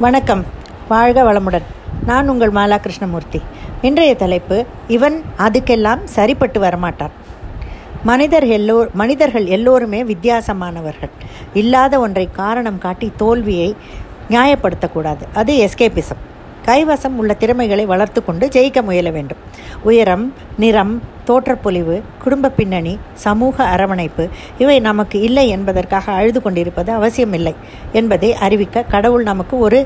வணக்கம். வாழ்க வளமுடன். நான் உங்கள் மாலா கிருஷ்ணமூர்த்தி இன்றைய தலைப்பு இவன் அதுக்கெல்லாம் சரிப்பட்டு வரமாட்டான். மனிதர் எல்லோ மனிதர்கள் எல்லோருமே வித்தியாசமானவர்கள். இல்லாத ஒன்றை காரணம் காட்டி தோல்வியை நியாயப்படுத்தக்கூடாது. அது எஸ்கேபிசம். கைவசம் உள்ள திறமைகளை வளர்த்து கொண்டு ஜெயிக்க முயல வேண்டும். உயரம் நிறம் தோற்றப்பொலிவு குடும்ப பின்னணி சமூக அரவணைப்பு இவை நமக்கு இல்லை என்பதற்காக அழுது கொண்டிருப்பது அவசியமில்லை என்பதை அறிவிக்க கடவுள் நமக்கு ஒரு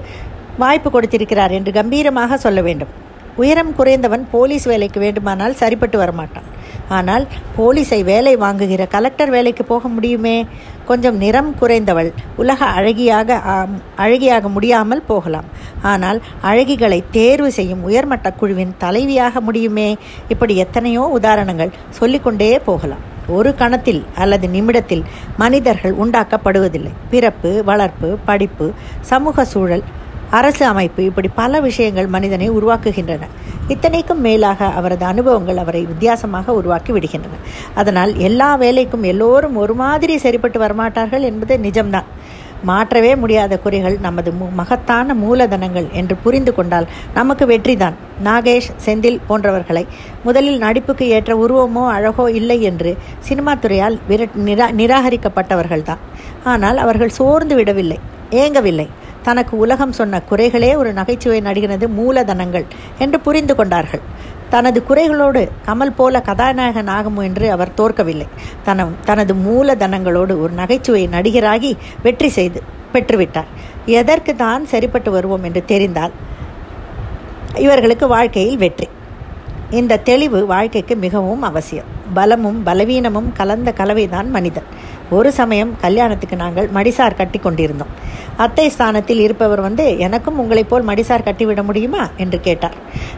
வாய்ப்பு கொடுத்திருக்கிறார் என்று கம்பீரமாக சொல்ல வேண்டும். உயரம் குறைந்தவன் போலீஸ் வேலைக்கு வேண்டுமானால் சரிப்பட்டு வரமாட்டான். ஆனால் போலீஸை வேலை வாங்குகிற கலெக்டர் வேலைக்கு போக முடியுமே? கொஞ்சம் நிறம் குறைந்தவள். உலக அழகியாக அழகியாக முடியாமல் போகலாம். ஆனால் அழகிகளை தேர்வு செய்யும் உயர்மட்ட குழுவின் தலைவியாக முடியுமே? இப்படி எத்தனையோ உதாரணங்கள் சொல்லிக்கொண்டே போகலாம். ஒரு கணத்தில் அல்லது நிமிடத்தில் மனிதர்கள் உண்டாக்கப்படுவதில்லை. பிறப்பு வளர்ப்பு படிப்பு சமூக சூழல் அரசு அமைப்பு இப்படி பல விஷயங்கள் மனிதனை உருவாக்குகின்றன. இத்தனைக்கும் மேலாக அவரது அனுபவங்கள் அவரை வித்தியாசமாக உருவாக்கி விடுகின்றன. அதனால் எல்லா வேலைக்கும் எல்லோரும் ஒரு மாதிரி சரிப்பட்டு வரமாட்டார்கள் என்பது நிஜம்தான். மாற்றவே முடியாத குறைகள் நமது மகத்தான மூலதனங்கள் என்று புரிந்து கொண்டால் நமக்கு வெற்றிதான். நாகேஷ் செந்தில் போன்றவர்களை முதலில் நடிப்புக்கு ஏற்ற உருவமோ அழகோ இல்லை என்று சினிமா துறையால் விரட் நிரா நிராகரிக்கப்பட்டவர்கள்தான். ஆனால் அவர்கள் சோர்ந்து விடவில்லை ஏங்கவில்லை. தனக்கு உலகம் சொன்ன குறைகளே ஒரு நகைச்சுவை நடிகனது மூலதனங்கள் என்று புரிந்து கொண்டார்கள். தனது குறைகளோடு கமல் போல கதாநாயகன் ஆகும் என்று அவர் தோற்கவில்லை. தன தனது மூலதனங்களோடு ஒரு நகைச்சுவை நடிகராகி வெற்றி செய்து பெற்றுவிட்டார். எதற்கு தான் சரிப்பட்டு வருவோம் என்று தெரிந்தால் இவர்களுக்கு வாழ்க்கையில் வெற்றி. இந்த தெளிவு வாழ்க்கைக்கு மிகவும் அவசியம். பலமும் பலவீனமும் கலந்த கலவைதான் மனிதன். ஒரு சமயம் கல்யாணத்துக்கு நாங்கள் மடிசார் கட்டி கொண்டிருந்தோம். அத்தை ஸ்தானத்தில் இருப்பவர் வந்து எனக்கும் உங்களைப் போல் மடிசார் கட்டிவிட முடியுமா? என்று கேட்டார்.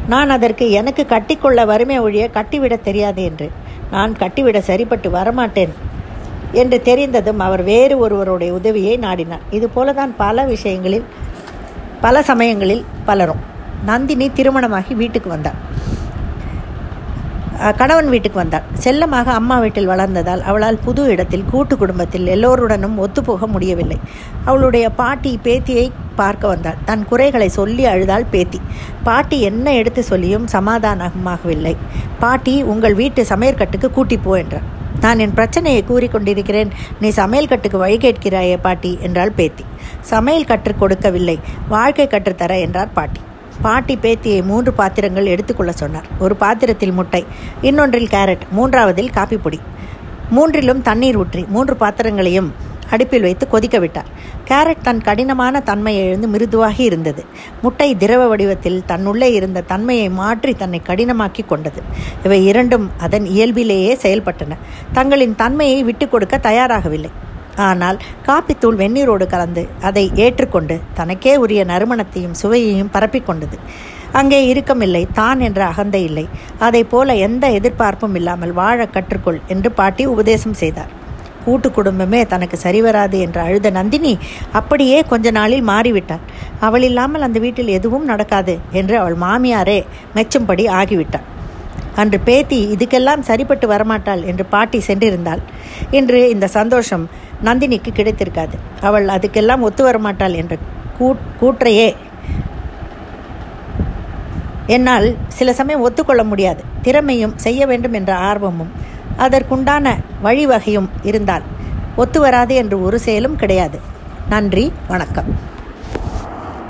நான் அதற்கு எனக்கு கட்டிக்கொள்ள வறுமை ஒழிய கட்டிவிட தெரியாது என்று. நான் கட்டிவிட சரிப்பட்டு வரமாட்டேன் என்று தெரிந்ததும் அவர் வேறு ஒருவருடைய உதவியை நாடினார். இது போலதான் பல விஷயங்களில் பல சமயங்களில் பலரும். நந்தினி திருமணமாகி வீட்டுக்கு வந்தார். கணவன் வீட்டுக்கு வந்தாள் செல்லமாக அம்மா வீட்டில் வளர்ந்ததால் அவளால் புது இடத்தில் கூட்டு குடும்பத்தில் எல்லோருடனும் ஒத்துப்போக முடியவில்லை. அவளுடைய பாட்டி பேத்தியை பார்க்க வந்தாள். தன் குறைகளை சொல்லி அழுதாள் பேத்தி. பாட்டி என்ன எடுத்து சொல்லியும் சமாதானமாகவில்லை. பாட்டி உங்கள் வீட்டு சமையற்கட்டுக்கு கூட்டி போ என்றார். நான் என் பிரச்சனையை கூறிக்கொண்டிருக்கிறேன் நீ சமையல் கட்டுக்கு வழி கேட்கிறாயே பாட்டி என்றாள் பேத்தி. சமையல் கற்றுக் கொடுக்கவில்லை. வாழ்க்கை கற்றுத்தர என்றார் பாட்டி. பாட்டி பேத்தியை மூன்று பாத்திரங்கள் எடுத்துக்கொள்ள சொன்னார். ஒரு பாத்திரத்தில் முட்டை இன்னொன்றில் கேரட் மூன்றாவதில் காப்பி பொடி மூன்றிலும் தண்ணீர் ஊற்றி மூன்று பாத்திரங்களையும் அடுப்பில் வைத்து கொதிக்க விட்டார். கேரட் தன் கடினமான தன்மையை எழுந்து மிருதுவாகி இருந்தது. முட்டை திரவ வடிவத்தில் தன்னுள்ளே இருந்த தன்மையை மாற்றி தன்னை கடினமாக்கி கொண்டது. இவை இரண்டும் அதன் இயல்பிலேயே செயல்பட்டன. தங்களின் தன்மையை விட்டு கொடுக்க தயாராகவில்லை. ஆனால் காப்பித்தூள் வெந்நீரோடு கலந்து அதை ஏற்றுக்கொண்டு தனக்கே உரிய நறுமணத்தையும் சுவையையும் பரப்பிக்கொண்டது. அங்கே இருக்கமில்லை தான் என்ற அகந்தை இல்லை. அதை போல எந்த எதிர்பார்ப்பும் இல்லாமல் வாழ கற்றுக்கொள் என்று பாட்டி உபதேசம் செய்தார். கூட்டு குடும்பமே தனக்கு சரிவராது என்று அழுத நந்தினி அப்படியே கொஞ்ச நாளில் மாறிவிட்டாள். அவள் இல்லாமல் அந்த வீட்டில் எதுவும் நடக்காது என்று அவள் மாமியாரே மெச்சும்படி ஆகிவிட்டாள். அன்று பேத்தி இதுக்கெல்லாம் சரிப்பட்டு வரமாட்டாள் என்று பாட்டி சென்றிருந்தாள். இன்று இந்த சந்தோஷம் நந்தினிக்கு கிடைத்திருக்காது. அவள் அதுக்கெல்லாம் ஒத்து வரமாட்டாள் என்ற கூற்றையே என்னால் சில சமயம் ஒத்துக்கொள்ள முடியாது. திறமையும் செய்ய வேண்டும் என்ற ஆர்வமும் அதற்குண்டான வழிவகையும் இருந்தால் ஒத்து வராது என்று ஒரு செயலும் கிடையாது. நன்றி வணக்கம்.